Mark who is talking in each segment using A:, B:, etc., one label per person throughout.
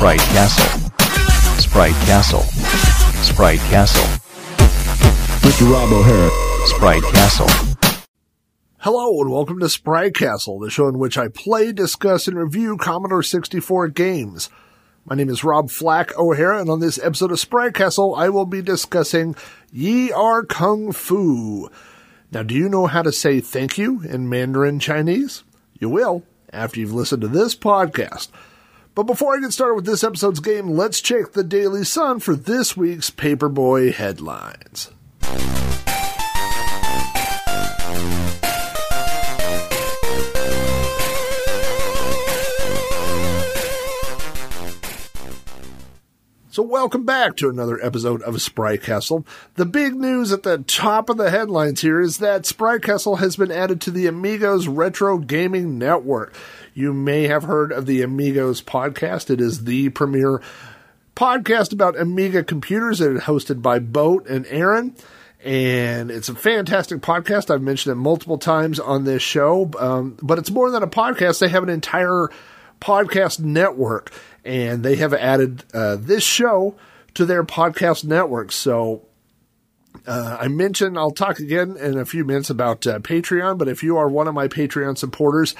A: Sprite Castle. Sprite Castle. Sprite Castle.
B: Mr. Rob O'Hara.
A: Sprite Castle.
C: Hello and welcome to Sprite Castle, the show in which I play, discuss, and review Commodore 64 games. My name is Rob Flack O'Hara, and on this episode of Sprite Castle, I will be discussing Ye er Are Kung Fu. Now, do you know how to say thank you in Mandarin Chinese? You will after you've listened to this podcast. But before I get started with this episode's game, let's check the Daily Sun for this week's Paperboy headlines. So welcome back to another episode of Sprite Castle. The big news at the top of the headlines here is that Sprite Castle has been added to the Amigos Retro Gaming Network. You may have heard of the Amigos podcast. It is the premier podcast about Amiga computers. It is hosted by Boat and Aaron. And it's a fantastic podcast. I've mentioned it multiple times on this show. Um, but it's more than a podcast. They have an entire podcast network and they have added uh, this show to their podcast network. So uh, I mentioned I'll talk again in a few minutes about uh, Patreon, but if you are one of my Patreon supporters,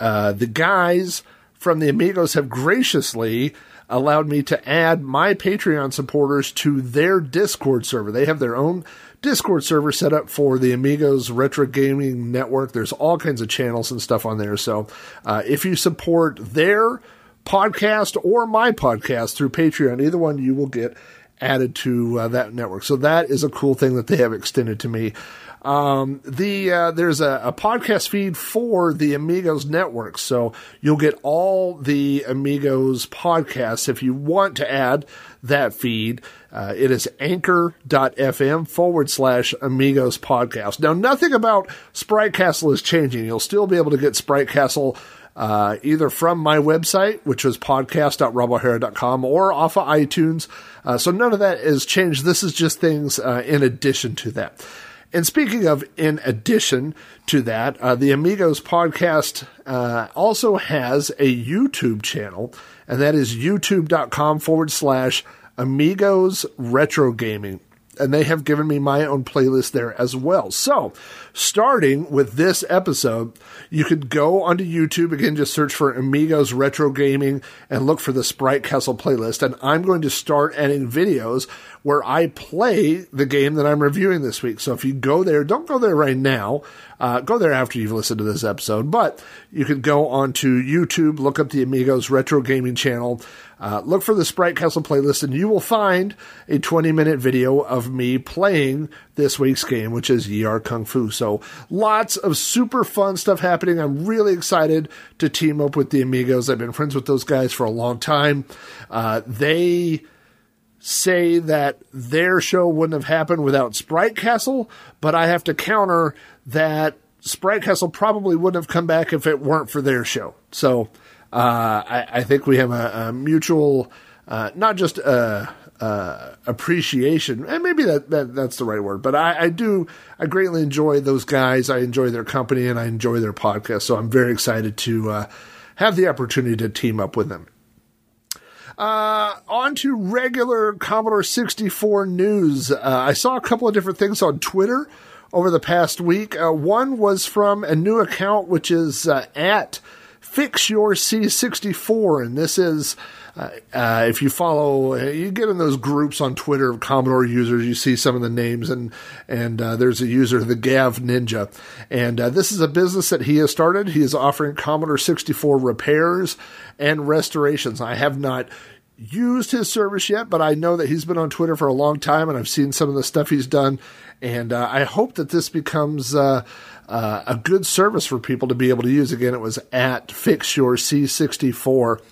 C: uh, the guys from the Amigos have graciously allowed me to add my Patreon supporters to their Discord server. They have their own Discord server set up for the Amigos Retro Gaming Network. There's all kinds of channels and stuff on there. So uh, if you support their podcast or my podcast through Patreon, either one, you will get added to uh, that network. So that is a cool thing that they have extended to me. Um, the uh, there's a, a, podcast feed for the Amigos network, so you'll get all the Amigos podcasts if you want to add that feed. Uh, it is anchor.fm forward slash Amigos podcast. Now, nothing about Sprite Castle is changing. You'll still be able to get Sprite Castle uh, either from my website, which was podcast.robohara.com, or off of iTunes. Uh, so none of that has changed. This is just things uh, in addition to that. And speaking of in addition to that, uh, the Amigos podcast uh, also has a YouTube channel, and that is youtube.com forward slash Amigos Retro Gaming and they have given me my own playlist there as well. So, starting with this episode, you could go onto YouTube again, just search for Amigos Retro Gaming and look for the Sprite Castle playlist. And I'm going to start adding videos where I play the game that I'm reviewing this week. So if you go there, don't go there right now. Uh, go there after you've listened to this episode, but you can go onto YouTube, look up the Amigos Retro Gaming channel, uh, look for the Sprite Castle playlist, and you will find a 20 minute video of me playing this week's game, which is Yie Ar Kung Fu. So lots of super fun stuff happening. I'm really excited to team up with the Amigos. I've been friends with those guys for a long time. Uh, they say that their show wouldn't have happened without Sprite Castle, but I have to counter that Sprite Castle probably wouldn't have come back if it weren't for their show. So uh, I, I, think we have a, a mutual, uh, not just a, a appreciation, and maybe that, that, that's the right word, but I, I, do I greatly enjoy those guys. I enjoy their company and I enjoy their podcast. So I'm very excited to uh, have the opportunity to team up with them. Uh, on to regular Commodore 64 news. Uh, I saw a couple of different things on Twitter over the past week. Uh, one was from a new account, which is uh, at Fix Your C64, and this is. Uh, uh, if you follow, you get in those groups on Twitter of Commodore users, you see some of the names, and and uh, there's a user, the Gav Ninja, and uh, this is a business that he has started. He is offering Commodore 64 repairs and restorations. I have not used his service yet, but I know that he's been on Twitter for a long time, and I've seen some of the stuff he's done, and uh, I hope that this becomes uh, uh, a good service for people to be able to use. Again, it was at Fix Your C64.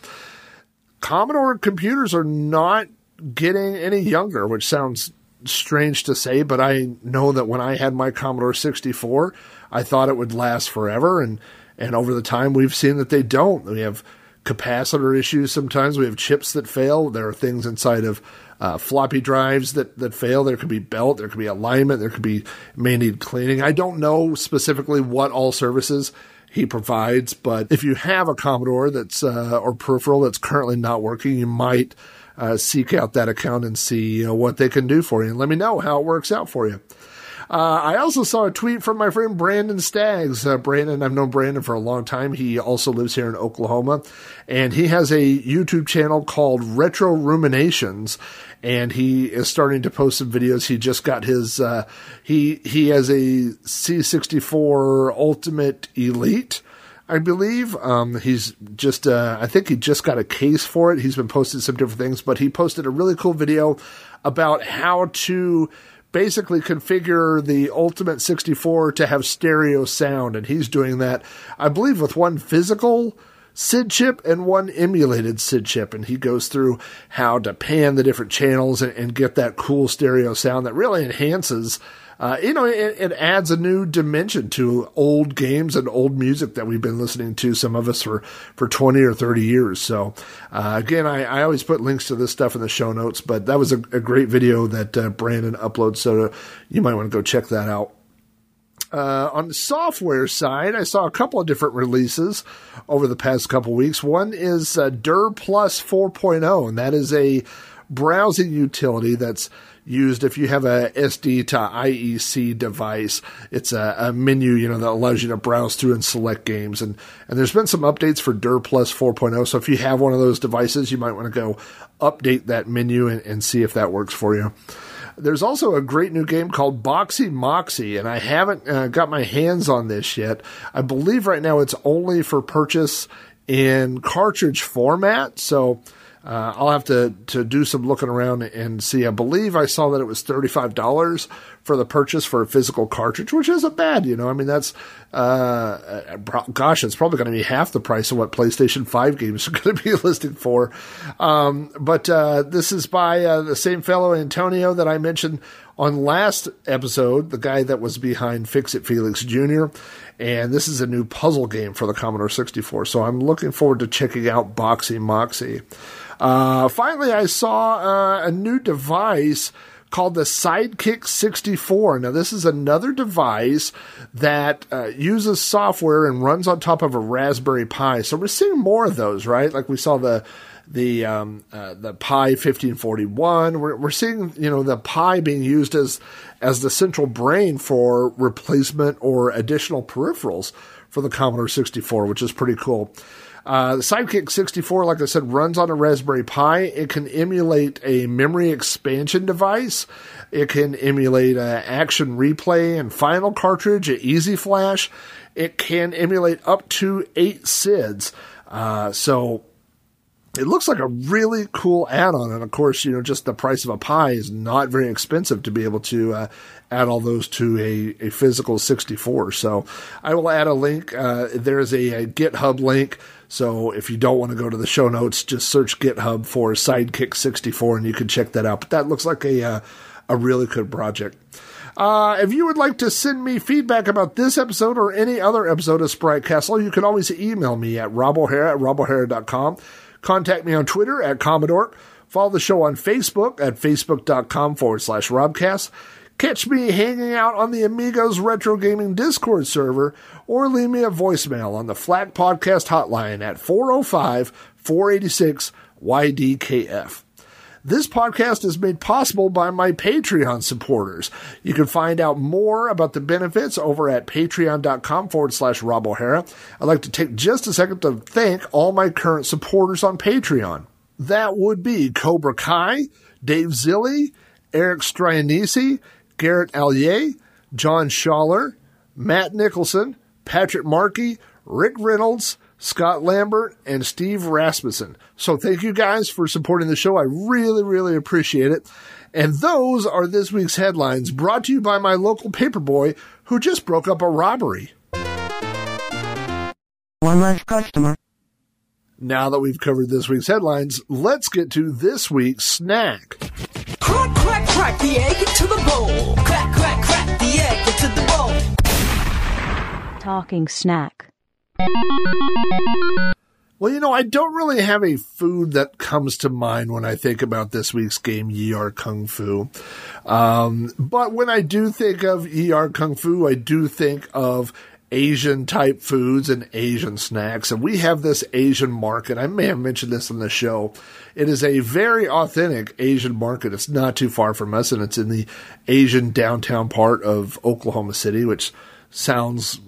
C: Commodore computers are not getting any younger, which sounds strange to say, but I know that when I had my Commodore 64, I thought it would last forever, and and over the time we've seen that they don't. We have capacitor issues sometimes. We have chips that fail. There are things inside of uh, floppy drives that, that fail. There could be belt, there could be alignment, there could be may need cleaning. I don't know specifically what all services he provides. But if you have a Commodore that's uh, or peripheral that's currently not working, you might uh, seek out that account and see you know, what they can do for you, and let me know how it works out for you. Uh, I also saw a tweet from my friend Brandon Staggs. Uh, Brandon, I've known Brandon for a long time. He also lives here in Oklahoma, and he has a YouTube channel called Retro Ruminations. And he is starting to post some videos. He just got his uh, he he has a C64 Ultimate Elite. I believe. Um, he's just, uh, I think he just got a case for it. He's been posting some different things, but he posted a really cool video about how to basically configure the Ultimate 64 to have stereo sound, and he's doing that, I believe, with one physical SID chip and one emulated SID chip, and he goes through how to pan the different channels and, and get that cool stereo sound that really enhances uh, you know, it, it, adds a new dimension to old games and old music that we've been listening to, some of us for, for 20 or 30 years. So, uh, again, I, I always put links to this stuff in the show notes, but that was a, a great video that uh, Brandon uploaded. So you might want to go check that out. Uh, on the software side, I saw a couple of different releases over the past couple weeks. One is uh, Dir Plus 4.0, and that is a browsing utility that's used if you have a SD2IEC device. It's a, a, menu, you know, that allows you to browse through and select games. And, and there's been some updates for Dir Plus 4.0. So if you have one of those devices, you might want to go update that menu and, and see if that works for you. There's also a great new game called Boxy Moxie, and I haven't uh, got my hands on this yet. I believe right now it's only for purchase in cartridge format. So uh, I'll have to, to do some looking around and see. I believe I saw that it was $35 for the purchase for a physical cartridge, which isn't bad. You know, I mean, that's, uh, gosh, it's probably going to be half the price of what PlayStation 5 games are going to be listed for. Um, but, uh, this is by, uh, the same fellow, Antonio, that I mentioned on last episode, the guy that was behind Fix It Felix Jr. And this is a new puzzle game for the Commodore 64. So I'm looking forward to checking out Boxy Moxie. Uh, finally, I saw uh, a new device called the Sidekick 64. Now, this is another device that uh, uses software and runs on top of a Raspberry Pi. So we're seeing more of those, right? Like we saw the the um, uh, the Pi 1541. We're, we're seeing you know the Pi being used as as the central brain for replacement or additional peripherals for the Commodore 64, which is pretty cool. Uh, the Sidekick 64, like I said, runs on a Raspberry Pi. It can emulate a memory expansion device. It can emulate an action replay and final cartridge, an easy flash. It can emulate up to eight SIDs. Uh, so it looks like a really cool add-on, and of course, you know, just the price of a Pi is not very expensive to be able to uh, add all those to a, a physical 64. So I will add a link. Uh, there's a, a, GitHub link. So if you don't want to go to the show notes, just search GitHub for Sidekick 64 and you can check that out. But that looks like a, uh, a really good project. Uh, if you would like to send me feedback about this episode or any other episode of Sprite Castle, you can always email me at robohara at robohara.com. Contact me on Twitter at Commodore. Follow the show on Facebook at facebook.com forward slash Robcast. Catch me hanging out on the Amigos Retro Gaming Discord server or leave me a voicemail on the FLAC Podcast hotline at 405 486 YDKF. This podcast is made possible by my Patreon supporters. You can find out more about the benefits over at patreon.com forward slash Rob O'Hara. I'd like to take just a second to thank all my current supporters on Patreon. That would be Cobra Kai, Dave Zilli, Eric Strianese, Garrett Allier, John Schaller, Matt Nicholson, Patrick Markey, Rick Reynolds, Scott Lambert, and Steve Rasmussen. So thank you guys for supporting the show. I really, really appreciate it. And those are this week's headlines brought to you by my local paperboy who just broke up a robbery.
D: One last customer.
C: Now that we've covered this week's headlines, let's get to this week's snack.
E: Crack, crack, crack the egg into the bowl. Crack, crack, crack the egg into the bowl.
F: Talking snack.
C: Well, you know, I don't really have a food that comes to mind when I think about this week's game, Yie Ar Kung Fu. Um, but when I do think of Yie Ar Kung Fu, I do think of Asian type foods and Asian snacks. And we have this Asian market. I may have mentioned this on the show. It is a very authentic Asian market. It's not too far from us, and it's in the Asian downtown part of Oklahoma City, which sounds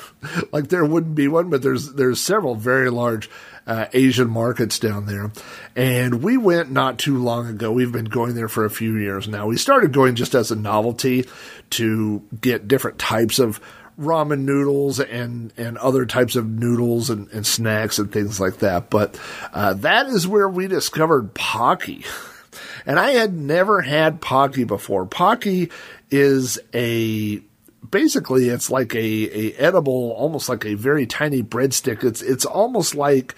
C: like there wouldn't be one, but there's there's several very large uh, Asian markets down there. And we went not too long ago. We've been going there for a few years now. We started going just as a novelty to get different types of ramen noodles and, and other types of noodles and, and snacks and things like that. But uh, that is where we discovered Pocky. And I had never had Pocky before. Pocky is a basically it's like a, a edible, almost like a very tiny breadstick. It's it's almost like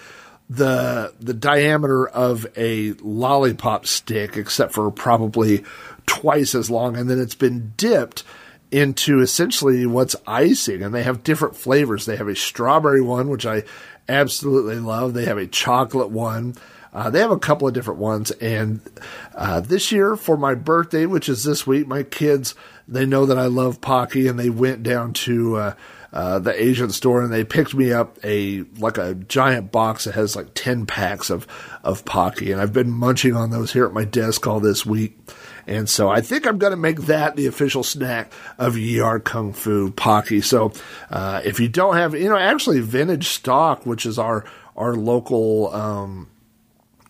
C: the the diameter of a lollipop stick, except for probably twice as long, and then it's been dipped into essentially what's icing, and they have different flavors. They have a strawberry one, which I absolutely love. They have a chocolate one. Uh, they have a couple of different ones, and uh, this year for my birthday, which is this week, my kids they know that I love Pocky, and they went down to uh, uh, the Asian store and they picked me up a like a giant box that has like ten packs of of Pocky, and I've been munching on those here at my desk all this week. And so I think I'm going to make that the official snack of Yie Ar Kung Fu Pocky. So uh, if you don't have, you know, actually Vintage Stock, which is our our local um,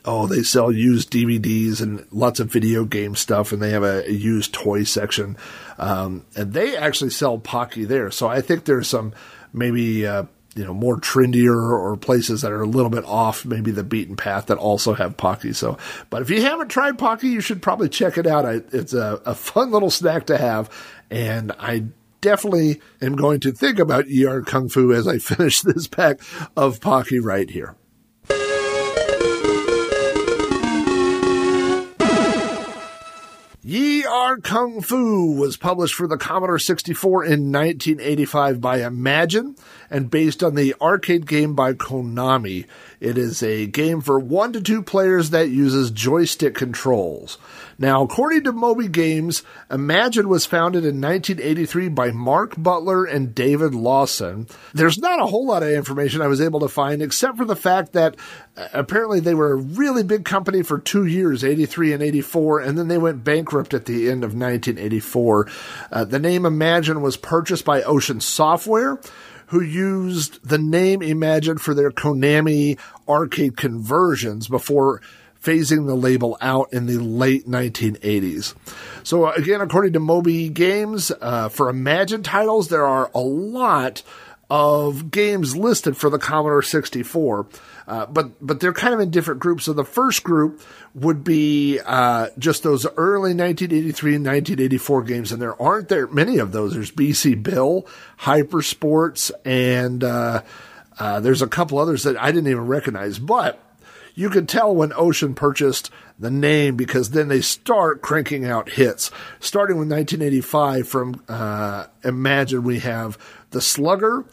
C: oh, they sell used DVDs and lots of video game stuff, and they have a, a used toy section. Um, and they actually sell Pocky there. So I think there's some maybe, uh, you know, more trendier or places that are a little bit off maybe the beaten path that also have Pocky. So, but if you haven't tried Pocky, you should probably check it out. I, it's a, a fun little snack to have. And I definitely am going to think about Yie Ar Kung Fu as I finish this pack of Pocky right here. Yee er Are Kung Fu was published for the Commodore 64 in 1985 by Imagine and based on the arcade game by Konami. It is a game for one to two players that uses joystick controls. Now, according to Moby Games, Imagine was founded in 1983 by Mark Butler and David Lawson. There's not a whole lot of information I was able to find except for the fact that uh, apparently they were a really big company for two years, 83 and 84, and then they went bankrupt at the end of 1984. Uh, the name Imagine was purchased by Ocean Software who used the name Imagine for their Konami arcade conversions before phasing the label out in the late 1980s. So again, according to Moby Games, uh, for Imagine titles, there are a lot of games listed for the Commodore 64. Uh, but but they're kind of in different groups. So the first group would be uh, just those early 1983 and 1984 games, and there aren't there many of those. There's BC Bill, Hyper Sports, and uh, uh, there's a couple others that I didn't even recognize. But you could tell when Ocean purchased the name because then they start cranking out hits. Starting with 1985 from uh, Imagine, we have The Slugger,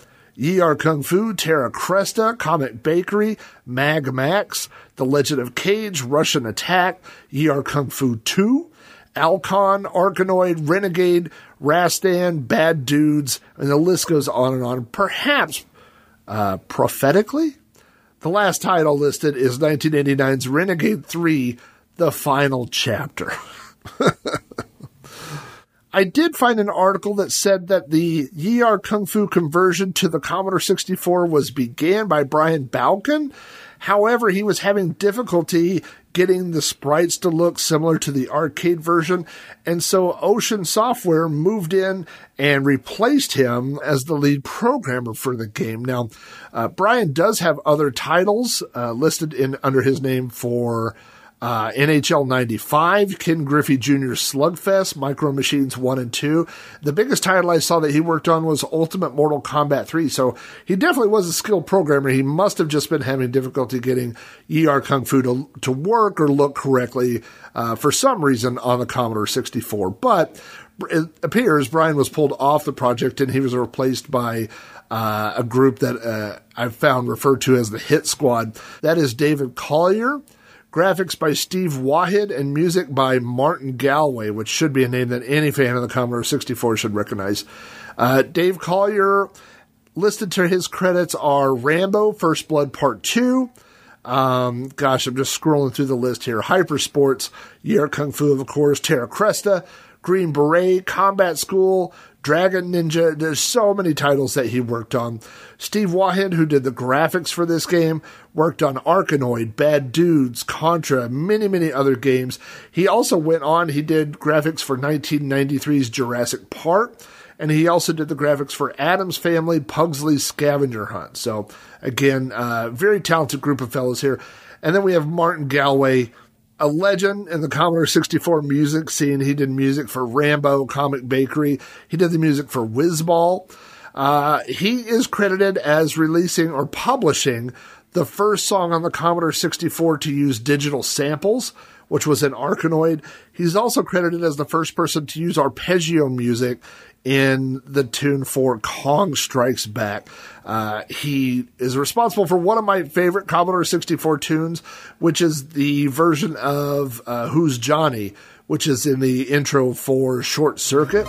C: Yie Ar Kung Fu, Terra Cresta, Comic Bakery, Mag Max, The Legend of Kage, Rush'n Attack, Yie Ar Kung Fu 2, Alcon, Arkanoid, Renegade, Rastan, Bad Dudes, and the list goes on and on. Perhaps uh, prophetically, the last title listed is 1989's Renegade 3, The Final Chapter. I did find an article that said that the Yie Ar Kung Fu conversion to the Commodore 64 was began by Brian Balkin. However, he was having difficulty getting the sprites to look similar to the arcade version. And so Ocean Software moved in and replaced him as the lead programmer for the game. Now, uh, Brian does have other titles uh, listed in under his name for uh, NHL 95, Ken Griffey Jr. Slugfest, Micro Machines 1 and 2. The biggest title I saw that he worked on was Ultimate Mortal Kombat 3. So he definitely was a skilled programmer. He must have just been having difficulty getting ER Kung Fu to, to work or look correctly uh, for some reason on the Commodore 64. But it appears Brian was pulled off the project and he was replaced by uh, a group that uh, I've found referred to as the Hit Squad. That is David Collier graphics by Steve Wahid, and music by Martin Galway, which should be a name that any fan of the Commodore 64 should recognize. Uh, Dave Collier listed to his credits are Rambo, First Blood Part 2. Um, gosh, I'm just scrolling through the list here. Hyper Sports, Year Kung Fu, of course, Terra Cresta, Green Beret, Combat School, Dragon Ninja. There's so many titles that he worked on. Steve Wahid, who did the graphics for this game, worked on Arkanoid, Bad Dudes, Contra, many, many other games. He also went on, he did graphics for 1993's Jurassic Park, and he also did the graphics for Addams Family, Pugsley's Scavenger Hunt. So, again, uh, very talented group of fellows here. And then we have Martin Galway, a legend in the Commodore 64 music scene. He did music for Rambo, Comic Bakery. He did the music for Wizball. Uh, he is credited as releasing or publishing the first song on the Commodore 64 to use digital samples, which was an Arkanoid. He's also credited as the first person to use arpeggio music in the tune for Kong Strikes Back. Uh, he is responsible for one of my favorite Commodore 64 tunes, which is the version of uh, Who's Johnny, which is in the intro for Short Circuit.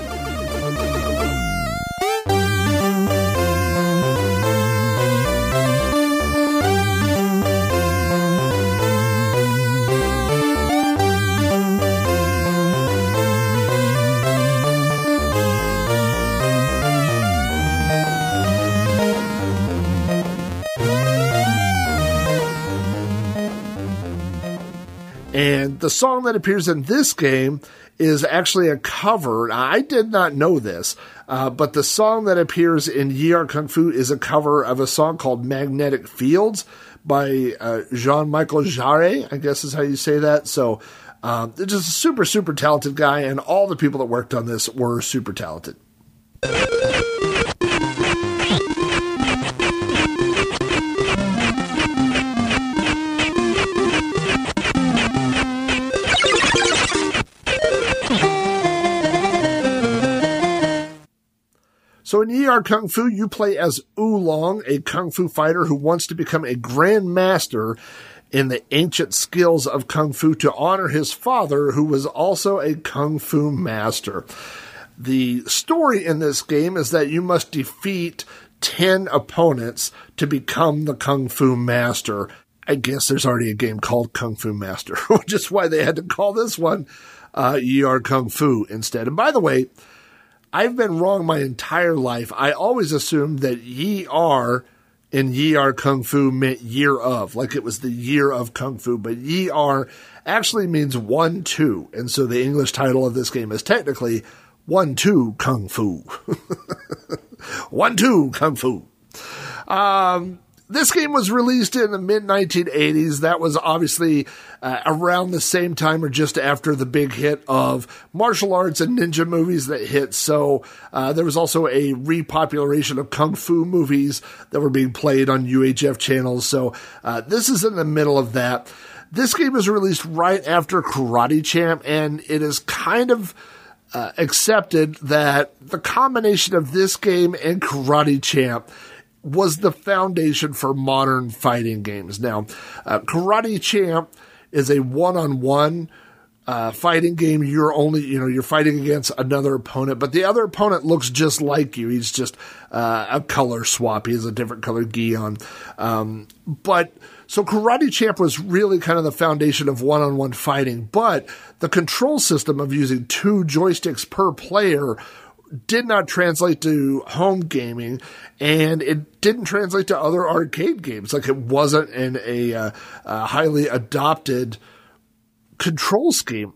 C: The song that appears in this game is actually a cover. I did not know this, uh, but the song that appears in Yie Ar Kung Fu is a cover of a song called Magnetic Fields by uh, Jean Michel Jarre, I guess is how you say that. So, um, just a super, super talented guy, and all the people that worked on this were super talented. So in Ar Kung Fu, you play as Oolong, a kung fu fighter who wants to become a grand master in the ancient skills of kung fu to honor his father, who was also a kung fu master. The story in this game is that you must defeat 10 opponents to become the kung fu master. I guess there's already a game called Kung Fu Master, which is why they had to call this one uh, Ar Kung Fu instead. And by the way, I've been wrong my entire life. I always assumed that ye are in ye are kung fu meant year of, like it was the year of kung fu, but ye are actually means one two. And so the English title of this game is technically one two kung fu. one two kung fu. Um, this game was released in the mid 1980s. That was obviously uh, around the same time or just after the big hit of martial arts and ninja movies that hit. So uh, there was also a repopulation of kung fu movies that were being played on UHF channels. So uh, this is in the middle of that. This game was released right after Karate Champ, and it is kind of. Uh, accepted that the combination of this game and Karate Champ was the foundation for modern fighting games. Now, uh, Karate Champ is a one-on-one uh, fighting game. You're only, you know, you're fighting against another opponent, but the other opponent looks just like you. He's just uh, a color swap. He has a different color gi on. Um, but so Karate Champ was really kind of the foundation of one-on-one fighting, but the control system of using two joysticks per player did not translate to home gaming and it didn't translate to other arcade games. Like it wasn't in a, uh, a highly adopted control scheme.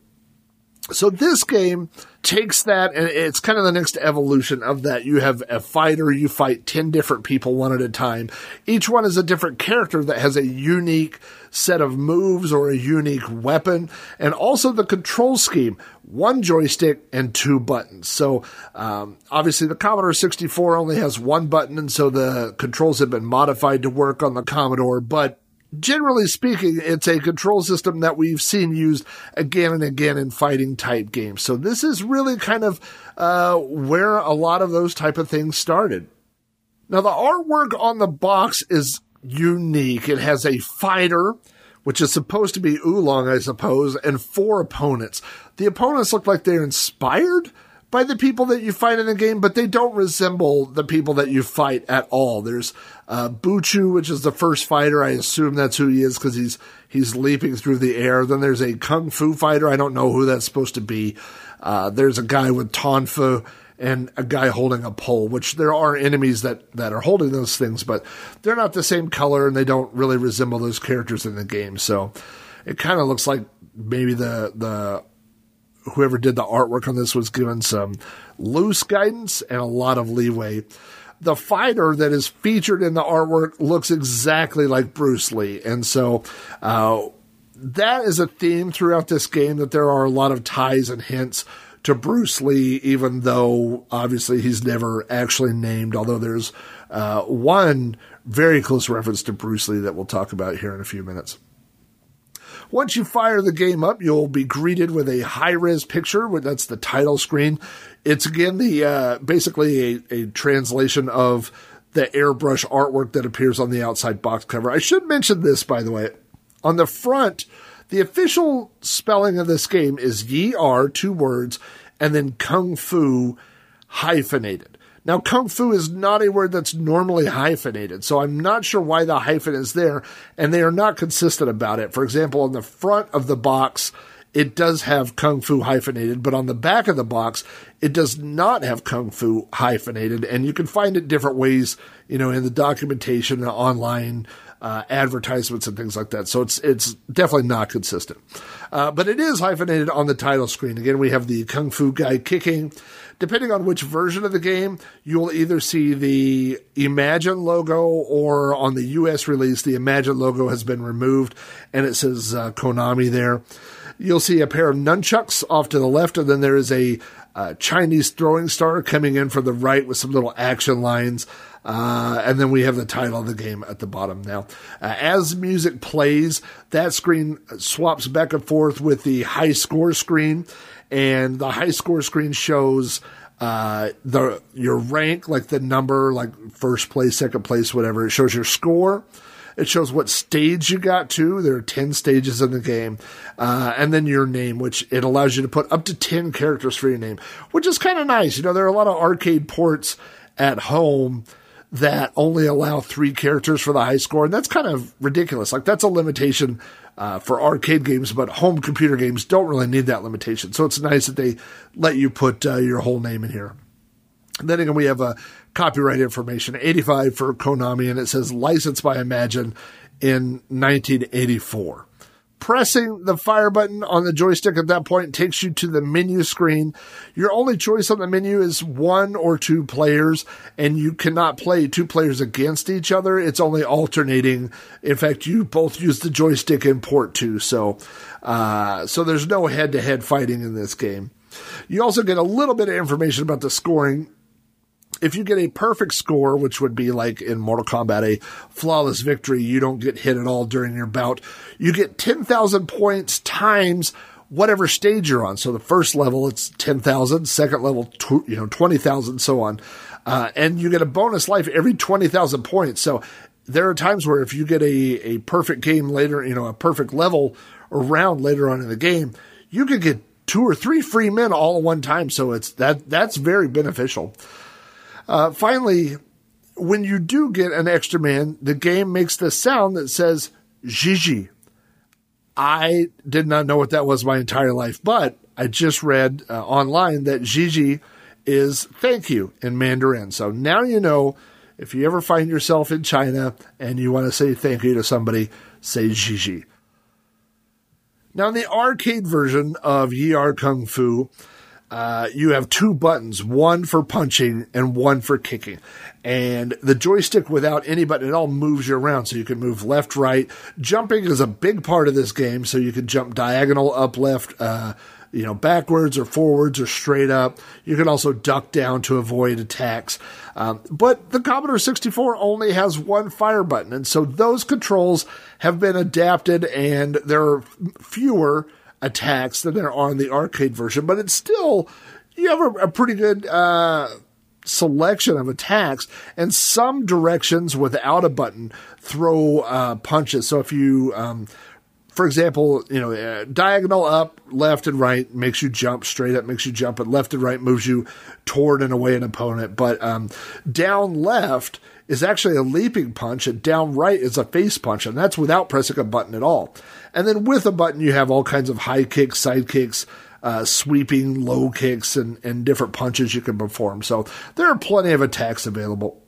C: So this game takes that and it's kind of the next evolution of that. You have a fighter, you fight 10 different people one at a time. Each one is a different character that has a unique set of moves or a unique weapon and also the control scheme. One joystick and two buttons. So, um, obviously the Commodore 64 only has one button and so the controls have been modified to work on the Commodore, but generally speaking, it's a control system that we've seen used again and again in fighting type games. So this is really kind of uh, where a lot of those type of things started. Now the artwork on the box is unique. It has a fighter, which is supposed to be Oolong, I suppose, and four opponents. The opponents look like they're inspired by the people that you fight in the game, but they don't resemble the people that you fight at all. There's uh, Buchu, which is the first fighter. I assume that's who he is because he's he's leaping through the air. Then there's a kung fu fighter. I don't know who that's supposed to be. Uh, there's a guy with tonfu and a guy holding a pole, which there are enemies that, that are holding those things, but they're not the same color and they don't really resemble those characters in the game. So it kind of looks like maybe the, the, whoever did the artwork on this was given some loose guidance and a lot of leeway. The fighter that is featured in the artwork looks exactly like Bruce Lee. And so, uh, that is a theme throughout this game that there are a lot of ties and hints to Bruce Lee, even though obviously he's never actually named, although there's uh, one very close reference to Bruce Lee that we'll talk about here in a few minutes. Once you fire the game up, you'll be greeted with a high res picture. That's the title screen. It's again the uh, basically a, a translation of the airbrush artwork that appears on the outside box cover. I should mention this, by the way. On the front, the official spelling of this game is Yi R, two words, and then Kung Fu hyphenated. Now, Kung Fu is not a word that's normally hyphenated, so I'm not sure why the hyphen is there, and they are not consistent about it. For example, on the front of the box, it does have Kung Fu hyphenated, but on the back of the box, it does not have Kung Fu hyphenated, and you can find it different ways, you know, in the documentation, online, uh, advertisements and things like that. So it's it's definitely not consistent. Uh, but it is hyphenated on the title screen. Again, we have the Kung Fu guy kicking. Depending on which version of the game, you'll either see the Imagine logo or on the US release, the Imagine logo has been removed and it says uh, Konami there. You'll see a pair of nunchucks off to the left, and then there is a uh, Chinese throwing star coming in from the right with some little action lines. Uh, and then we have the title of the game at the bottom now. Uh, as music plays, that screen swaps back and forth with the high score screen, and the high score screen shows uh, the your rank, like the number, like first place, second place, whatever. It shows your score. It shows what stage you got to. There are 10 stages in the game. Uh, and then your name, which it allows you to put up to 10 characters for your name, which is kind of nice. You know, there are a lot of arcade ports at home that only allow three characters for the high score, and that's kind of ridiculous. Like that's a limitation uh, for arcade games, but home computer games don't really need that limitation. So it's nice that they let you put uh, your whole name in here. And then again, we have a copyright information 85 for Konami, and it says licensed by Imagine in 1984 pressing the fire button on the joystick at that point takes you to the menu screen. Your only choice on the menu is one or two players, and you cannot play two players against each other. It's only alternating. In fact, you both use the joystick in port two, so uh, so there's no head to head fighting in this game. You also get a little bit of information about the scoring if you get a perfect score, which would be like in Mortal Kombat, a flawless victory, you don't get hit at all during your bout. You get 10,000 points times whatever stage you're on. So the first level, it's 10,000, second level, tw- you know, 20,000, so on. Uh, and you get a bonus life every 20,000 points. So there are times where if you get a, a perfect game later, you know, a perfect level or round later on in the game, you could get two or three free men all at one time. So it's that, that's very beneficial. Uh, finally, when you do get an extra man, the game makes the sound that says Gigi. I did not know what that was my entire life, but I just read uh, online that Gigi is thank you in Mandarin. So now you know if you ever find yourself in China and you want to say thank you to somebody, say Gigi. Now, in the arcade version of Yi Kung Fu, uh, you have two buttons, one for punching and one for kicking. And the joystick without any button at all moves you around. So you can move left, right. Jumping is a big part of this game. So you can jump diagonal, up, left, uh, you know, backwards or forwards or straight up. You can also duck down to avoid attacks. Um, but the Commodore 64 only has one fire button. And so those controls have been adapted and there are fewer attacks than there are in the arcade version, but it's still you have a, a pretty good uh, selection of attacks, and some directions without a button throw uh, punches. So if you um, for example, you know, uh, diagonal up, left and right makes you jump. Straight up makes you jump, but left and right moves you toward and away an opponent. But um, down left is actually a leaping punch, and down right is a face punch, and that's without pressing a button at all. And then with a button, you have all kinds of high kicks, side kicks, uh, sweeping low kicks, and, and different punches you can perform. So there are plenty of attacks available.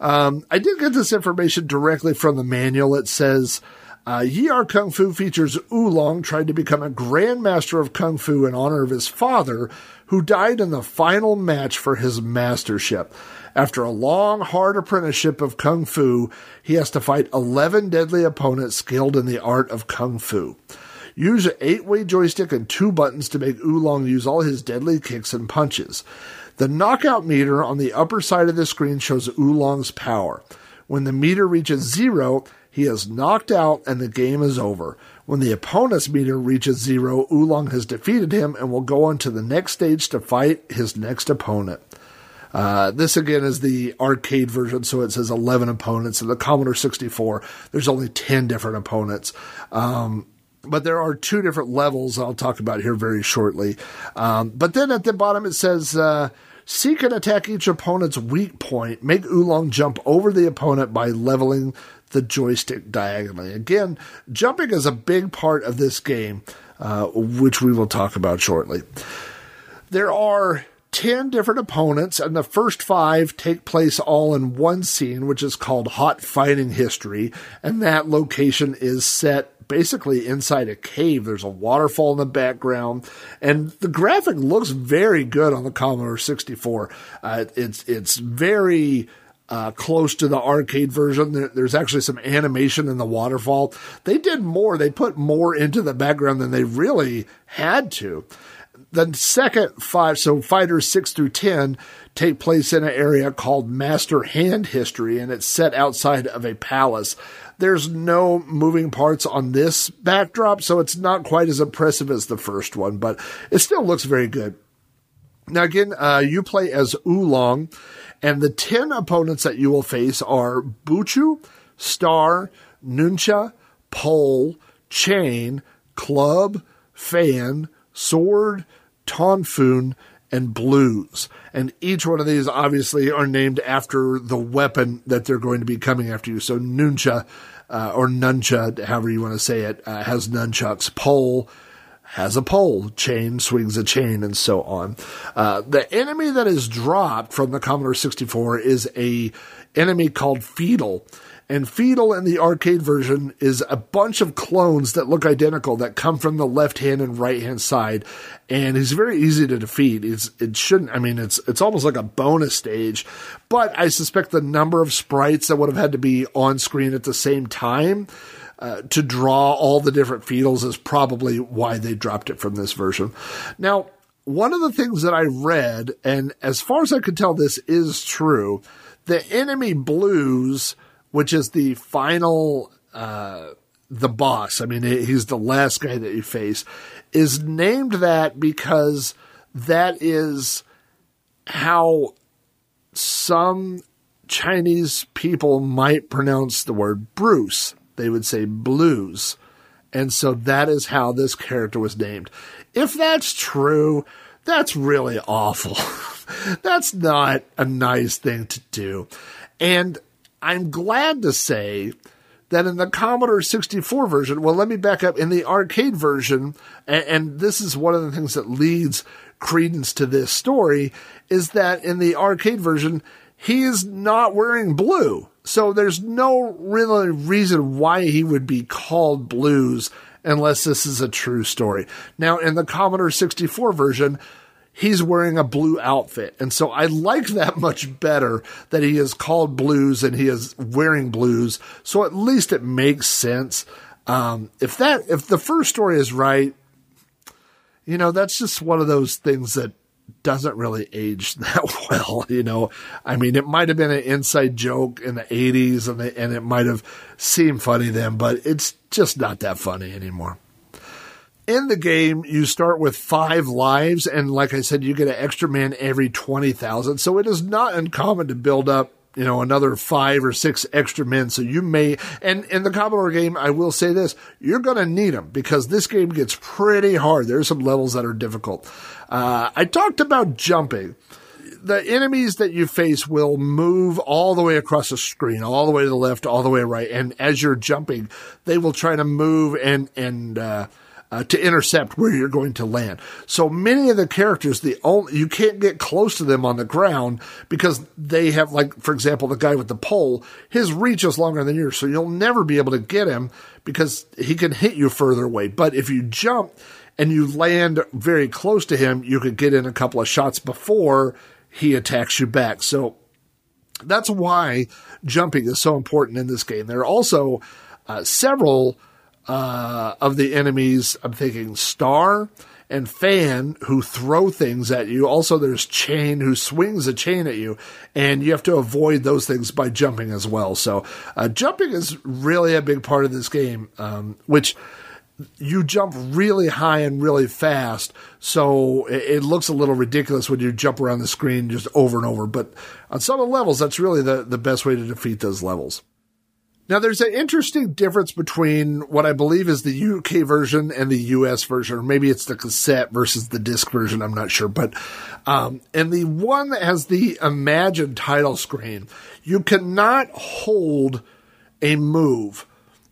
C: Um, I did get this information directly from the manual. It says uh, Kung Fu features Oolong tried to become a grandmaster of Kung Fu in honor of his father, who died in the final match for his mastership. After a long, hard apprenticeship of Kung Fu, he has to fight 11 deadly opponents skilled in the art of Kung Fu. Use an eight way joystick and two buttons to make Oolong use all his deadly kicks and punches. The knockout meter on the upper side of the screen shows Oolong's power. When the meter reaches zero, he is knocked out and the game is over. When the opponent's meter reaches zero, Oolong has defeated him and will go on to the next stage to fight his next opponent. Uh, this again is the arcade version, so it says 11 opponents. In the Commodore 64, there's only 10 different opponents. Um, but there are two different levels I'll talk about here very shortly. Um, but then at the bottom it says, uh, seek and attack each opponent's weak point. Make Oolong jump over the opponent by leveling the joystick diagonally. Again, jumping is a big part of this game, uh, which we will talk about shortly. There are 10 different opponents, and the first five take place all in one scene, which is called Hot Fighting History, and that location is set basically inside a cave. There's a waterfall in the background, and the graphic looks very good on the Commodore 64. Uh, it's it's very uh, close to the arcade version. There, there's actually some animation in the waterfall. They did more. They put more into the background than they really had to. The second five, so fighters six through 10 take place in an area called Master Hand History, and it's set outside of a palace. There's no moving parts on this backdrop, so it's not quite as impressive as the first one, but it still looks very good. Now, again, uh, you play as Oolong, and the 10 opponents that you will face are Buchu, Star, Nuncha, Pole, Chain, Club, Fan, Sword, Tonfun, and Blues. And each one of these obviously are named after the weapon that they're going to be coming after you. So Nuncha, uh, or Nuncha, however you want to say it, uh, has nunchucks. Pole has a pole. Chain swings a chain, and so on. Uh, the enemy that is dropped from the Commodore 64 is a enemy called Feedle. And Feedle in the arcade version is a bunch of clones that look identical that come from the left hand and right hand side. And he's very easy to defeat. It's, it shouldn't, I mean, it's, it's almost like a bonus stage, but I suspect the number of sprites that would have had to be on screen at the same time uh, to draw all the different Feedles is probably why they dropped it from this version. Now, one of the things that I read, and as far as I can tell, this is true, the enemy blues which is the final, uh, the boss. I mean, he's the last guy that you face, is named that because that is how some Chinese people might pronounce the word Bruce. They would say blues. And so that is how this character was named. If that's true, that's really awful. that's not a nice thing to do. And I'm glad to say that in the Commodore 64 version, well, let me back up. In the arcade version, and, and, this is one of the things that leads credence to this story, is that in the arcade version, he is not wearing blue. So there's no really reason why he would be called Blues unless this is a true story. Now, in the Commodore 64 version, he's wearing a blue outfit. And so I like that much better that he is called blues and he is wearing blues. So at least it makes sense. Um, if that, if the first story is right, you know, that's just one of those things that doesn't really age that well. You know, I mean, it might have been an inside joke in the 80s and, and it might have seemed funny then, but it's just not that funny anymore in the game, you start with five lives, and like I said, you get an extra man every 20,000. So it is not uncommon to build up, you know, another five or six extra men. So you may, and in the Commodore game, I will say this, you're going to need them because this game gets pretty hard. There's some levels that are difficult. Uh, I talked about jumping the enemies that you face will move all the way across the screen, all the way to the left, all the way right, and as you're jumping, they will try to move and and uh, uh, to intercept where you're going to land. So many of the characters, the only you can't get close to them on the ground because they have, like for example, the guy with the pole, his reach is longer than yours, so you'll never be able to get him because he can hit you further away. But if you jump and you land very close to him, you could get in a couple of shots before he attacks you back. So that's why jumping is so important in this game. There are also uh, several uh, of the enemies. I'm thinking Star and Fan who throw things at you. Also, there's Chain who swings a chain at you, and you have to avoid those things by jumping as well. So, uh, jumping is really a big part of this game, um, which you jump really high and really fast, so it, looks a little ridiculous when you jump around the screen just over and over. But on some of the levels, that's really the, the best way to defeat those levels. Now, there's an interesting difference between what I believe is the UK version and the US version, or maybe it's the cassette versus the disc version. I'm not sure, but um, and the one that has the Imagine title screen, you cannot hold a move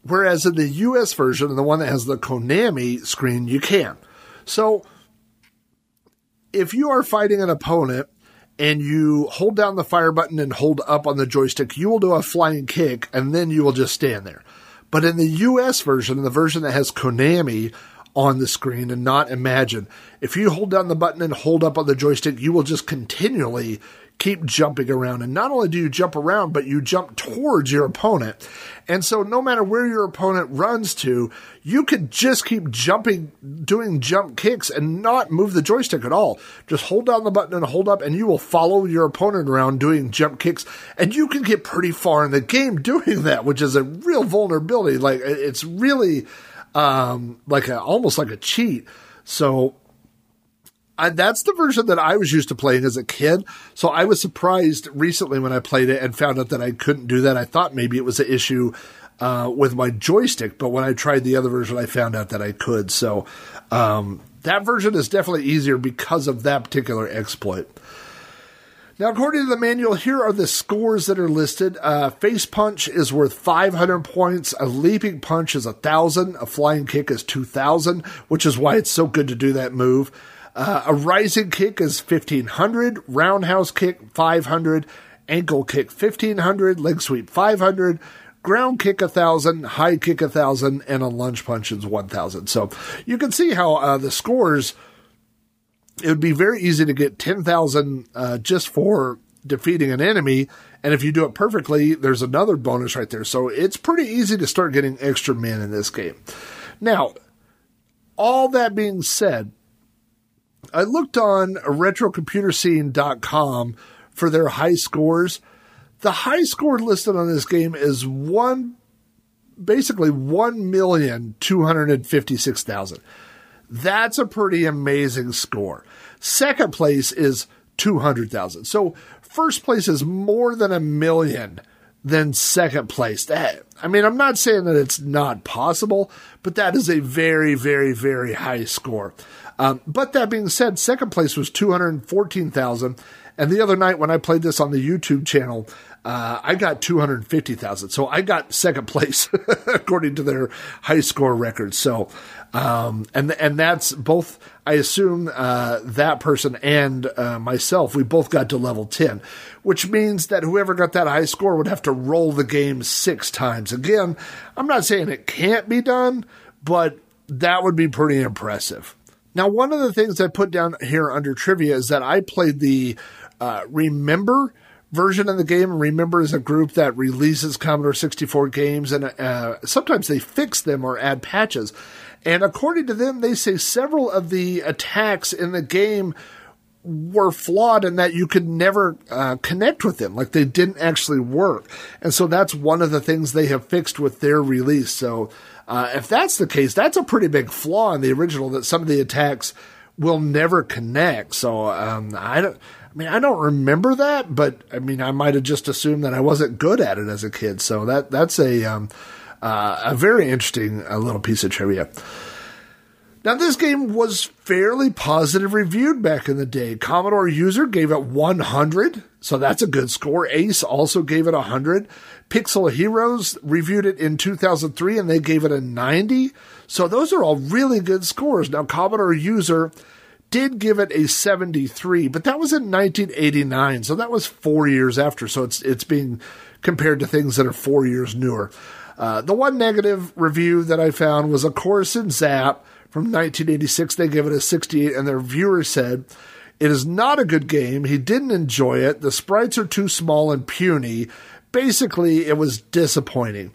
C: Whereas in the US version, and the one that has the Konami screen, you can. So if you are fighting an opponent and you hold down the fire button and hold up on the joystick, you will do a flying kick and then you will just stand there. But in the US version, the version that has Konami on the screen and not Imagine, if you hold down the button and hold up on the joystick, you will just continually keep jumping around. And not only do you jump around, but you jump towards your opponent. And so no matter where your opponent runs to, you could just keep jumping, doing jump kicks and not move the joystick at all. Just hold down the button and hold up and you will follow your opponent around doing jump kicks. And you can get pretty far in the game doing that, which is a real vulnerability. Like it's really, um, like a, almost like a cheat. So I, that's the version that I was used to playing as a kid. So I was surprised recently when I played it and found out that I couldn't do that. I thought maybe it was an issue uh, with my joystick, but when I tried the other version, I found out that I could. So um, that version is definitely easier because of that particular exploit. Now, according to the manual, here are the scores that are listed. Uh, face punch is worth 500 points. A leaping punch is 1,000. A flying kick is 2,000, which is why it's so good to do that move. Uh, a rising kick is 1500, roundhouse kick 500, ankle kick 1500, leg sweep 500, ground kick 1000, high kick 1000, and a lunge punch is 1000. So you can see how uh, the scores, it would be very easy to get 10,000 uh, just for defeating an enemy. And if you do it perfectly, there's another bonus right there. So it's pretty easy to start getting extra men in this game. Now, all that being said, I looked on retrocomputerscene.com for their high scores. The high score listed on this game is one, basically one million two hundred and fifty-six thousand. That's a pretty amazing score. Second place is two hundred thousand. So first place is more than a million than second place. That I mean, I'm not saying that it's not possible, but that is a very, very, very high score. Um, but that being said, second place was 214,000. And the other night when I played this on the YouTube channel, uh, I got 250,000. So I got second place according to their high score records. So, um, and, and that's both, I assume, uh, that person and, uh, myself, we both got to level 10, which means that whoever got that high score would have to roll the game six times. Again, I'm not saying it can't be done, but that would be pretty impressive. Now, one of the things I put down here under trivia is that I played the uh, Remember version of the game. Remember is a group that releases Commodore 64 games, and uh, sometimes they fix them or add patches. And according to them, they say several of the attacks in the game were flawed in that you could never uh, connect with them. Like they didn't actually work. And so that's one of the things they have fixed with their release. So uh, if that's the case, that's a pretty big flaw in the original that some of the attacks will never connect. So um, I don't. I mean, I don't remember that, but I mean, I might have just assumed that I wasn't good at it as a kid. So that that's a um, uh, a very interesting uh, little piece of trivia. Now, this game was fairly positive reviewed back in the day. Commodore User gave it 100, so that's a good score. Ace also gave it 100. Pixel Heroes reviewed it in 2003 and they gave it a 90. So those are all really good scores. Now, Commodore User did give it a 73, but that was in 1989, so that was four years after. So it's it's being compared to things that are four years newer. Uh, the one negative review that I found was a Coruscant Zap from 1986. They gave it a 68, and their viewer said, It is not a good game. He didn't enjoy it. The sprites are too small and puny. Basically, it was disappointing.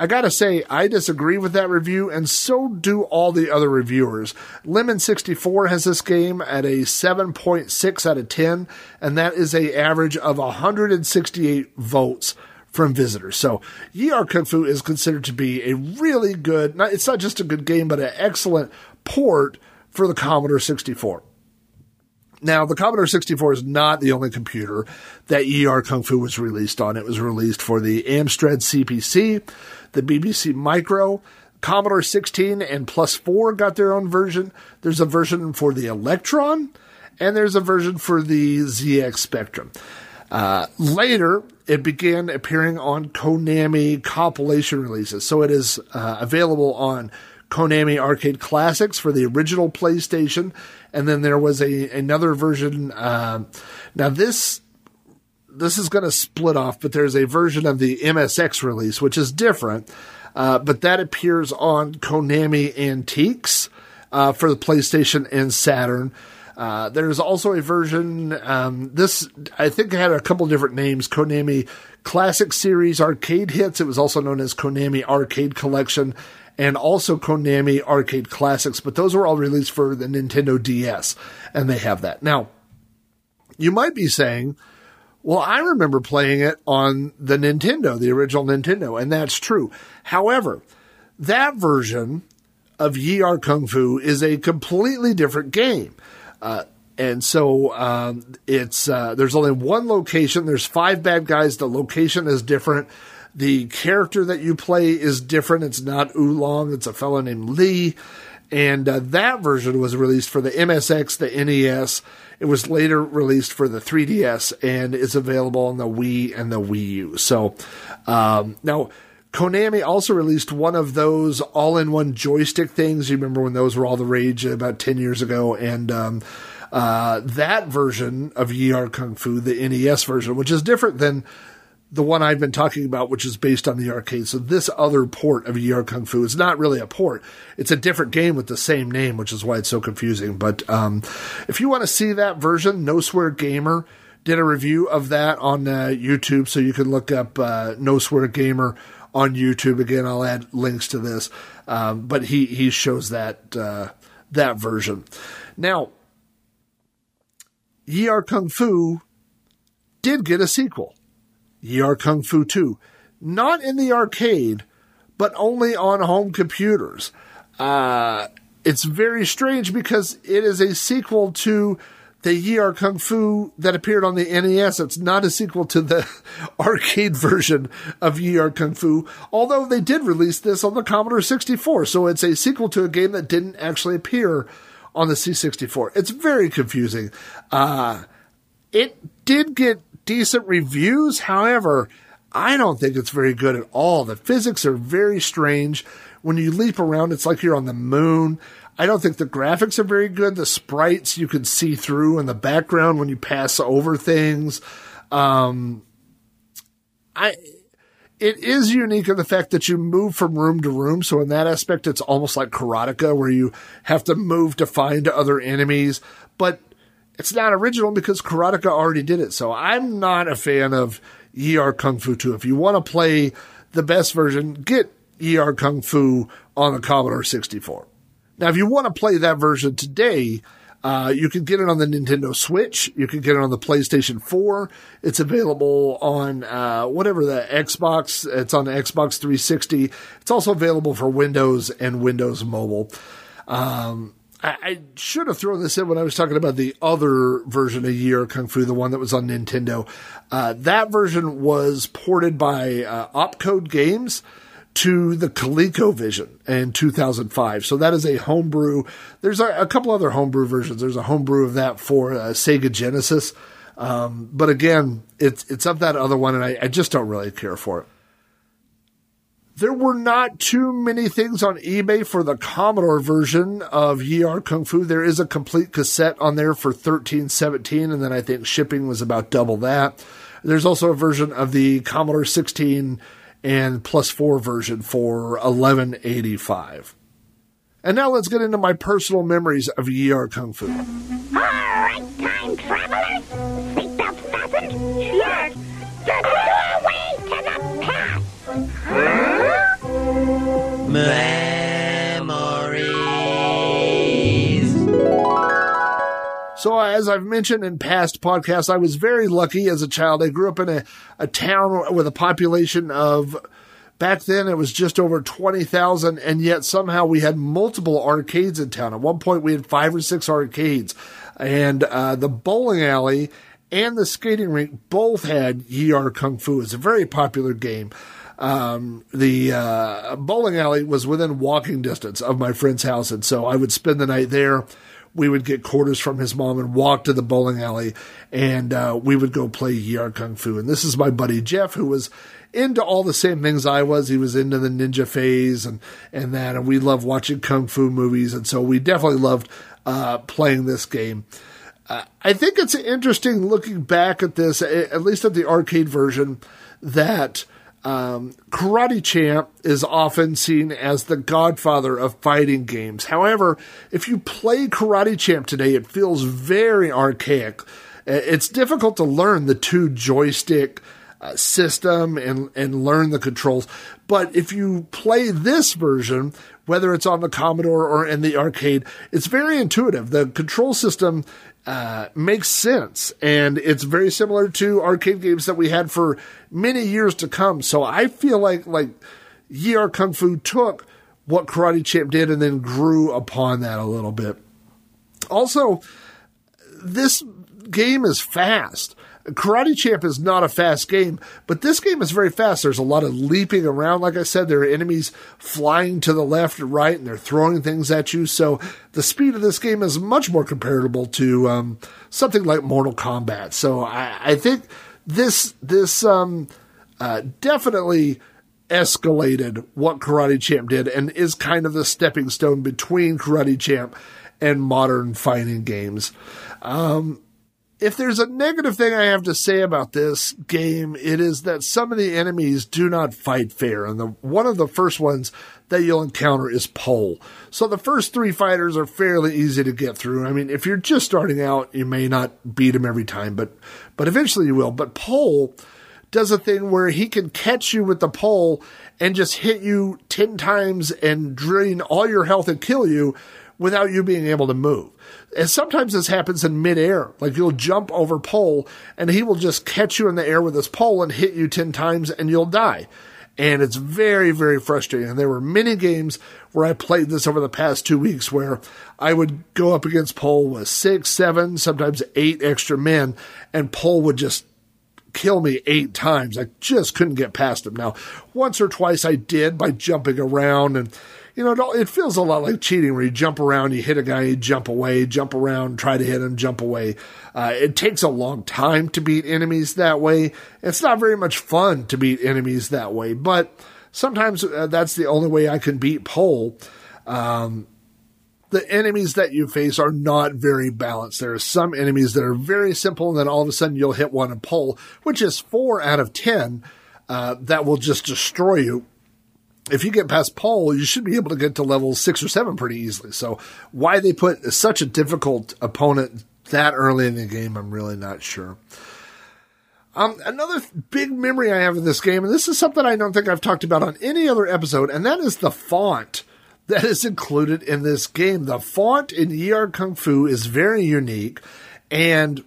C: I gotta say, I disagree with that review, and so do all the other reviewers. Lemon64 has this game at a 7.6 out of 10, and that is a average of 168 votes from visitors. So Yi Kung Fu is considered to be a really good, not, it's not just a good game, but an excellent port for the Commodore 64. Now, the Commodore 64 is not the only computer that ER Kung Fu was released on. It was released for the Amstrad CPC, the BBC Micro, Commodore 16 and Plus 4 got their own version. There's a version for the Electron, and there's a version for the ZX Spectrum. Uh, later, it began appearing on Konami compilation releases. So it is uh, available on Konami Arcade Classics for the original PlayStation, and then there was a another version. Uh, now this this is going to split off, but there's a version of the MSX release which is different, uh, but that appears on Konami Antiques uh, for the PlayStation and Saturn. Uh, there's also a version. Um, this I think had a couple different names. Konami Classic Series Arcade Hits. It was also known as Konami Arcade Collection, and also Konami Arcade Classics. But those were all released for the Nintendo DS, and they have that now. You might be saying, "Well, I remember playing it on the Nintendo, the original Nintendo," and that's true. However, that version of Yie Ar Kung Fu is a completely different game. Uh, and so um, it's uh, there's only one location. There's five bad guys. The location is different. The character that you play is different. It's not Oolong. It's a fellow named Lee. And uh, that version was released for the MSX, the NES. It was later released for the 3DS and is available on the Wii and the Wii U. So um, now Konami also released one of those all-in-one joystick things. You remember when those were all the rage about ten years ago, and um, uh, that version of Yie Ar Kung Fu, the NES version, which is different than the one I've been talking about, which is based on the arcade. So this other port of Yie Ar Kung Fu is not really a port; it's a different game with the same name, which is why it's so confusing. But um, if you want to see that version, No Swear Gamer did a review of that on uh, YouTube, so you can look up uh, No Swear Gamer on YouTube. Again, I'll add links to this, um, but he he shows that uh, that version. Now, Yie Ar Kung Fu did get a sequel, Yie Ar Kung Fu Two, not in the arcade, but only on home computers. Uh, it's very strange because it is a sequel to the Yie Ar Kung Fu that appeared on the NES. It's not a sequel to the arcade version of Yie Ar Kung Fu, although they did release this on the Commodore 64. So it's a sequel to a game that didn't actually appear on the C64. It's very confusing. Uh, it did get decent reviews. However, I don't think it's very good at all. The physics are very strange. When you leap around, it's like you're on the moon. I don't think the graphics are very good. The sprites you can see through in the background when you pass over things. Um, I, it is unique in the fact that you move from room to room. So in that aspect, it's almost like Karateka where you have to move to find other enemies, but it's not original because Karateka already did it. So I'm not a fan of ER Kung Fu 2. If you want to play the best version, get ER Kung Fu on the Commodore 64. Now, if you want to play that version today, uh, you can get it on the Nintendo Switch. You can get it on the PlayStation 4. It's available on uh, whatever the Xbox. It's on the Xbox 360. It's also available for Windows and Windows Mobile. Um, I, I should have thrown this in when I was talking about the other version of Yie Ar Kung Fu, the one that was on Nintendo. Uh, that version was ported by uh, Opcode Games to the ColecoVision in 2005. So that is a homebrew. There's a, a couple other homebrew versions. There's a homebrew of that for uh, Sega Genesis. Um, but again, it's it's of that other one, and I, I just don't really care for it. There were not too many things on eBay for the Commodore version of Yie Ar Kung Fu. There is a complete cassette on there for thirteen seventeen, and then I think shipping was about double that. There's also a version of the Commodore 16 and plus four version for 1185. And now let's get into my personal memories of Yie Ar Kung Fu.
D: Alright, time travelers.
C: So, as I've mentioned in past podcasts, I was very lucky as a child. I grew up in a, a town with a population of, back then it was just over 20,000, and yet somehow we had multiple arcades in town. At one point, we had five or six arcades, and uh, the bowling alley and the skating rink both had Yie Ar Kung Fu. It's a very popular game. Um, the uh, bowling alley was within walking distance of my friend's house, and so I would spend the night there we would get quarters from his mom and walk to the bowling alley and uh, we would go play Yie Ar Kung Fu. And this is my buddy Jeff, who was into all the same things I was. He was into the ninja phase and, and that. And we loved watching Kung Fu movies. And so we definitely loved uh, playing this game. Uh, I think it's interesting looking back at this, at least at the arcade version, that um, Karate Champ is often seen as the godfather of fighting games. However, if you play Karate Champ today, it feels very archaic. It's difficult to learn the two joystick uh, system and, and learn the controls. But if you play this version, whether it's on the Commodore or in the arcade, it's very intuitive. The control system uh, makes sense. And it's very similar to arcade games that we had for many years to come. So I feel like, like Yie Ar Kung Fu took what Karate Champ did and then grew upon that a little bit. Also, this game is fast. Karate Champ is not a fast game, but this game is very fast. There's a lot of leaping around. Like I said, there are enemies flying to the left and right, and they're throwing things at you. So the speed of this game is much more comparable to um, something like Mortal Kombat. So I, I think this this um, uh, definitely escalated what Karate Champ did, and is kind of the stepping stone between Karate Champ and modern fighting games. Um, if there's a negative thing I have to say about this game, it is that some of the enemies do not fight fair. And the, one of the first ones that you'll encounter is Pole. So the first three fighters are fairly easy to get through. I mean, if you're just starting out, you may not beat him every time, but, but eventually you will. But Pole does a thing where he can catch you with the pole and just hit you 10 times and drain all your health and kill you without you being able to move. And sometimes this happens in midair. Like you'll jump over pole and he will just catch you in the air with his pole and hit you 10 times and you'll die. And it's very, very frustrating. And there were many games where I played this over the past two weeks where I would go up against pole with six, seven, sometimes eight extra men and pole would just kill me eight times. I just couldn't get past him. Now, once or twice I did by jumping around and you know, it feels a lot like cheating where you jump around, you hit a guy, you jump away, jump around, try to hit him, jump away. Uh, it takes a long time to beat enemies that way. It's not very much fun to beat enemies that way, but sometimes uh, that's the only way I can beat Pole. Um, the enemies that you face are not very balanced. There are some enemies that are very simple, and then all of a sudden you'll hit one and Pole, which is four out of ten. Uh, that will just destroy you if you get past Paul, you should be able to get to level six or seven pretty easily. So why they put such a difficult opponent that early in the game, I'm really not sure. Um, another big memory I have of this game, and this is something I don't think I've talked about on any other episode, and that is the font that is included in this game. The font in Ar Kung Fu is very unique, and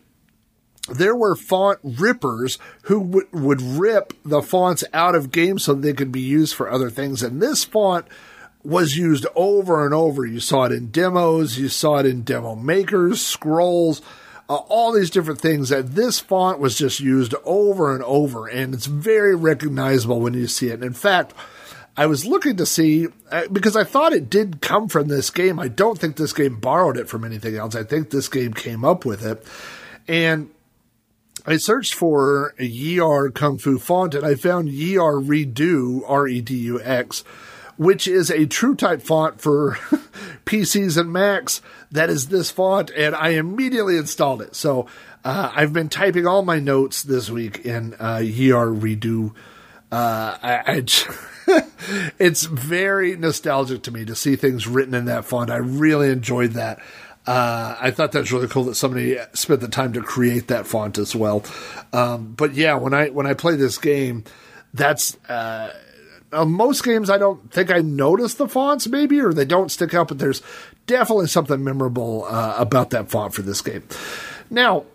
C: there were font rippers who w- would rip the fonts out of games so they could be used for other things. And this font was used over and over. You saw it in demos, you saw it in demo makers, scrolls, uh, all these different things. That this font was just used over and over, and it's very recognizable when you see it. And in fact, I was looking to see uh, because I thought it did come from this game. I don't think this game borrowed it from anything else. I think this game came up with it. And I searched for a Yar Kung Fu font and I found Yar Redux, R E D U X, which is a true type font for PCs and Macs. That is this font, and I immediately installed it. So uh, I've been typing all my notes this week in uh, Yar Redux. Uh, it's very nostalgic to me to see things written in that font. I really enjoyed that. Uh, I thought that's really cool that somebody spent the time to create that font as well. Um, but yeah, when I when I play this game, that's uh, uh, most games I don't think I notice the fonts maybe or they don't stick out, but there's definitely something memorable uh, about that font for this game. Now,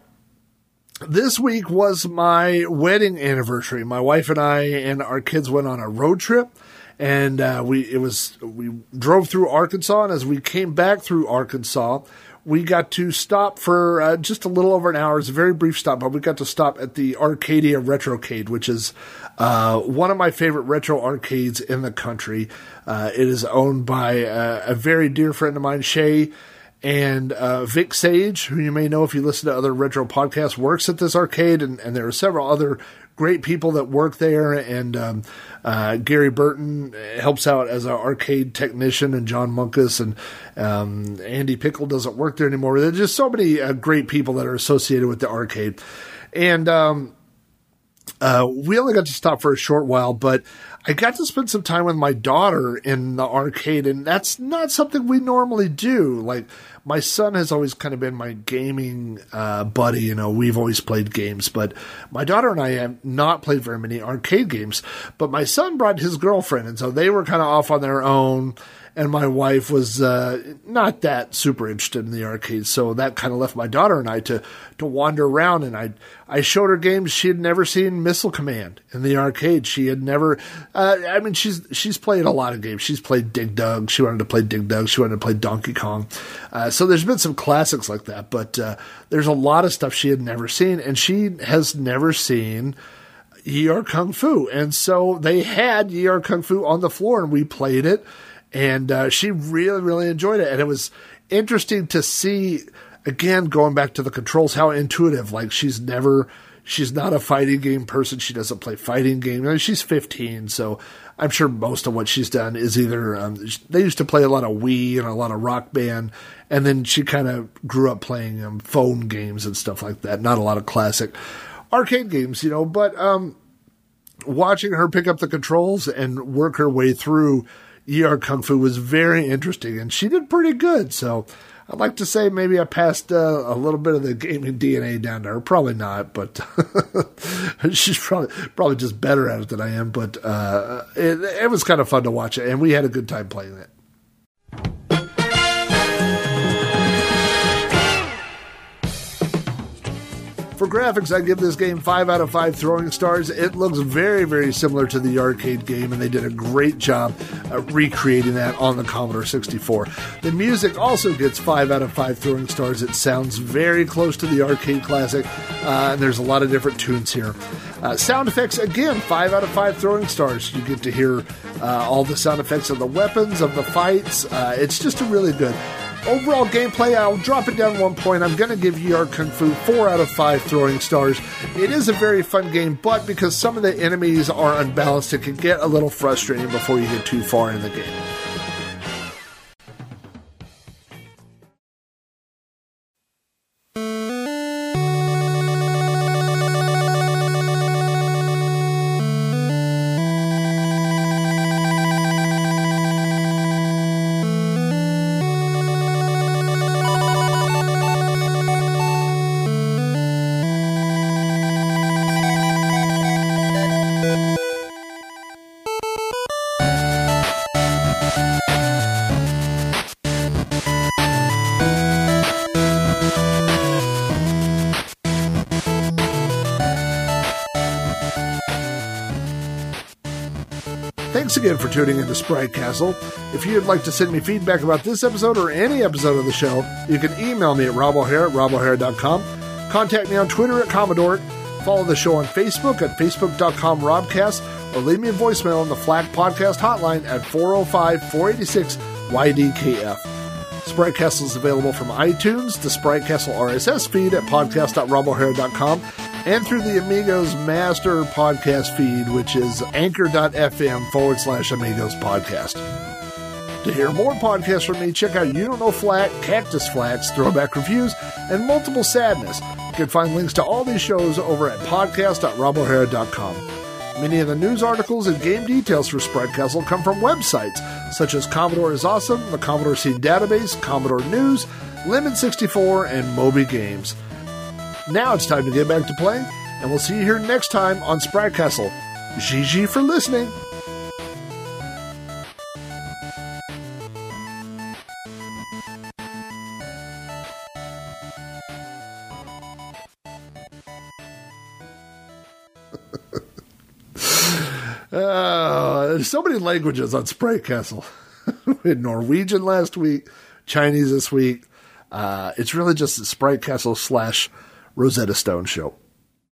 C: this week was my wedding anniversary. My wife and I and our kids went on a road trip, and uh, we it was we drove through Arkansas, and as we came back through Arkansas, we got to stop for uh, just a little over an hour. It's a very brief stop, but we got to stop at the Arcadia Retrocade, which is uh, one of my favorite retro arcades in the country. Uh, it is owned by a, a very dear friend of mine, Shay and uh, Vic Sage, who you may know if you listen to other retro podcasts, works at this arcade, and, and there are several other great people that work there. And um, uh, Gary Burton helps out as an arcade technician, and John Munkus and um, Andy Pickle doesn't work there anymore. There's just so many uh, great people that are associated with the arcade, and um, uh, we only got to stop for a short while, but I got to spend some time with my daughter in the arcade, and that's not something we normally do. Like, my son has always kind of been my gaming uh, buddy. You know, we've always played games, but my daughter and I have not played very many arcade games. But my son brought his girlfriend, and so they were kind of off on their own and my wife was uh, not that super interested in the arcade, so that kind of left my daughter and I to to wander around. And I I showed her games she had never seen Missile Command in the arcade. She had never. Uh, I mean, she's she's played a lot of games. She's played Dig Dug. She wanted to play Dig Dug. She wanted to play Donkey Kong. Uh, so there's been some classics like that, but uh, there's a lot of stuff she had never seen, and she has never seen. Yar Kung Fu. And so they had Yar Kung Fu on the floor and we played it and uh, she really really enjoyed it. And it was interesting to see again going back to the controls how intuitive like she's never she's not a fighting game person. She doesn't play fighting games I mean, she's 15 so i'm sure most of what she's done is either um, they used to play a lot of wii and a lot of rock band and then she kind of grew up playing um, phone games and stuff like that. Not a lot of classic arcade games you know but um, watching her pick up the controls and work her way through Yar Kung Fu was very interesting, and she did pretty good. So I'd like to say maybe I passed uh, a little bit of the gaming DNA down to her. Probably not, but she's probably probably just better at it than I am. But uh, it, it was kind of fun to watch it, and we had a good time playing it. For graphics, I give this game 5 out of 5 throwing stars. It looks very, very similar to the arcade game, and they did a great job recreating that on the Commodore 64. The music also gets 5 out of 5 throwing stars. It sounds very close to the arcade classic, uh, and there's a lot of different tunes here. Uh, sound effects, again, 5 out of 5 throwing stars. You get to hear uh, all the sound effects of the weapons, of the fights. Uh, it's just a really good overall gameplay, I'll drop it down one point. I'm going to give Yar Kung Fu 4 out of 5 throwing stars. It is a very fun game, but because some of the enemies are unbalanced, it can get a little frustrating before you get too far in the game. Thanks again for tuning into Sprite Castle. If you'd like to send me feedback about this episode or any episode of the show, you can email me at robohair at robohair.com, contact me on Twitter at Commodore, follow the show on Facebook at facebook.com robcast, or leave me a voicemail on the Flack Podcast hotline at 405 486 YDKF. Sprite Castle is available from iTunes, the Sprite Castle RSS feed at podcast.robohair.com, and through the Amigos Master podcast feed, which is anchor.fm forward slash Amigos podcast. To hear more podcasts from me, check out You Don't Know Flack, Cactus Flats, Throwback Reviews, and Multiple Sadness. You can find links to all these shows over at podcast.robohair.com. Many of the news articles and game details for Sprite Castle come from websites such as Commodore is Awesome, the Commodore Scene Database, Commodore News, Lemon 64, and Moby Games. Now it's time to get back to playing, and we'll see you here next time on Sprite Castle. GG for listening. Uh, there's so many languages on Sprite Castle. we had Norwegian last week, Chinese this week. Uh, it's really just Sprite Castle slash Rosetta Stone show.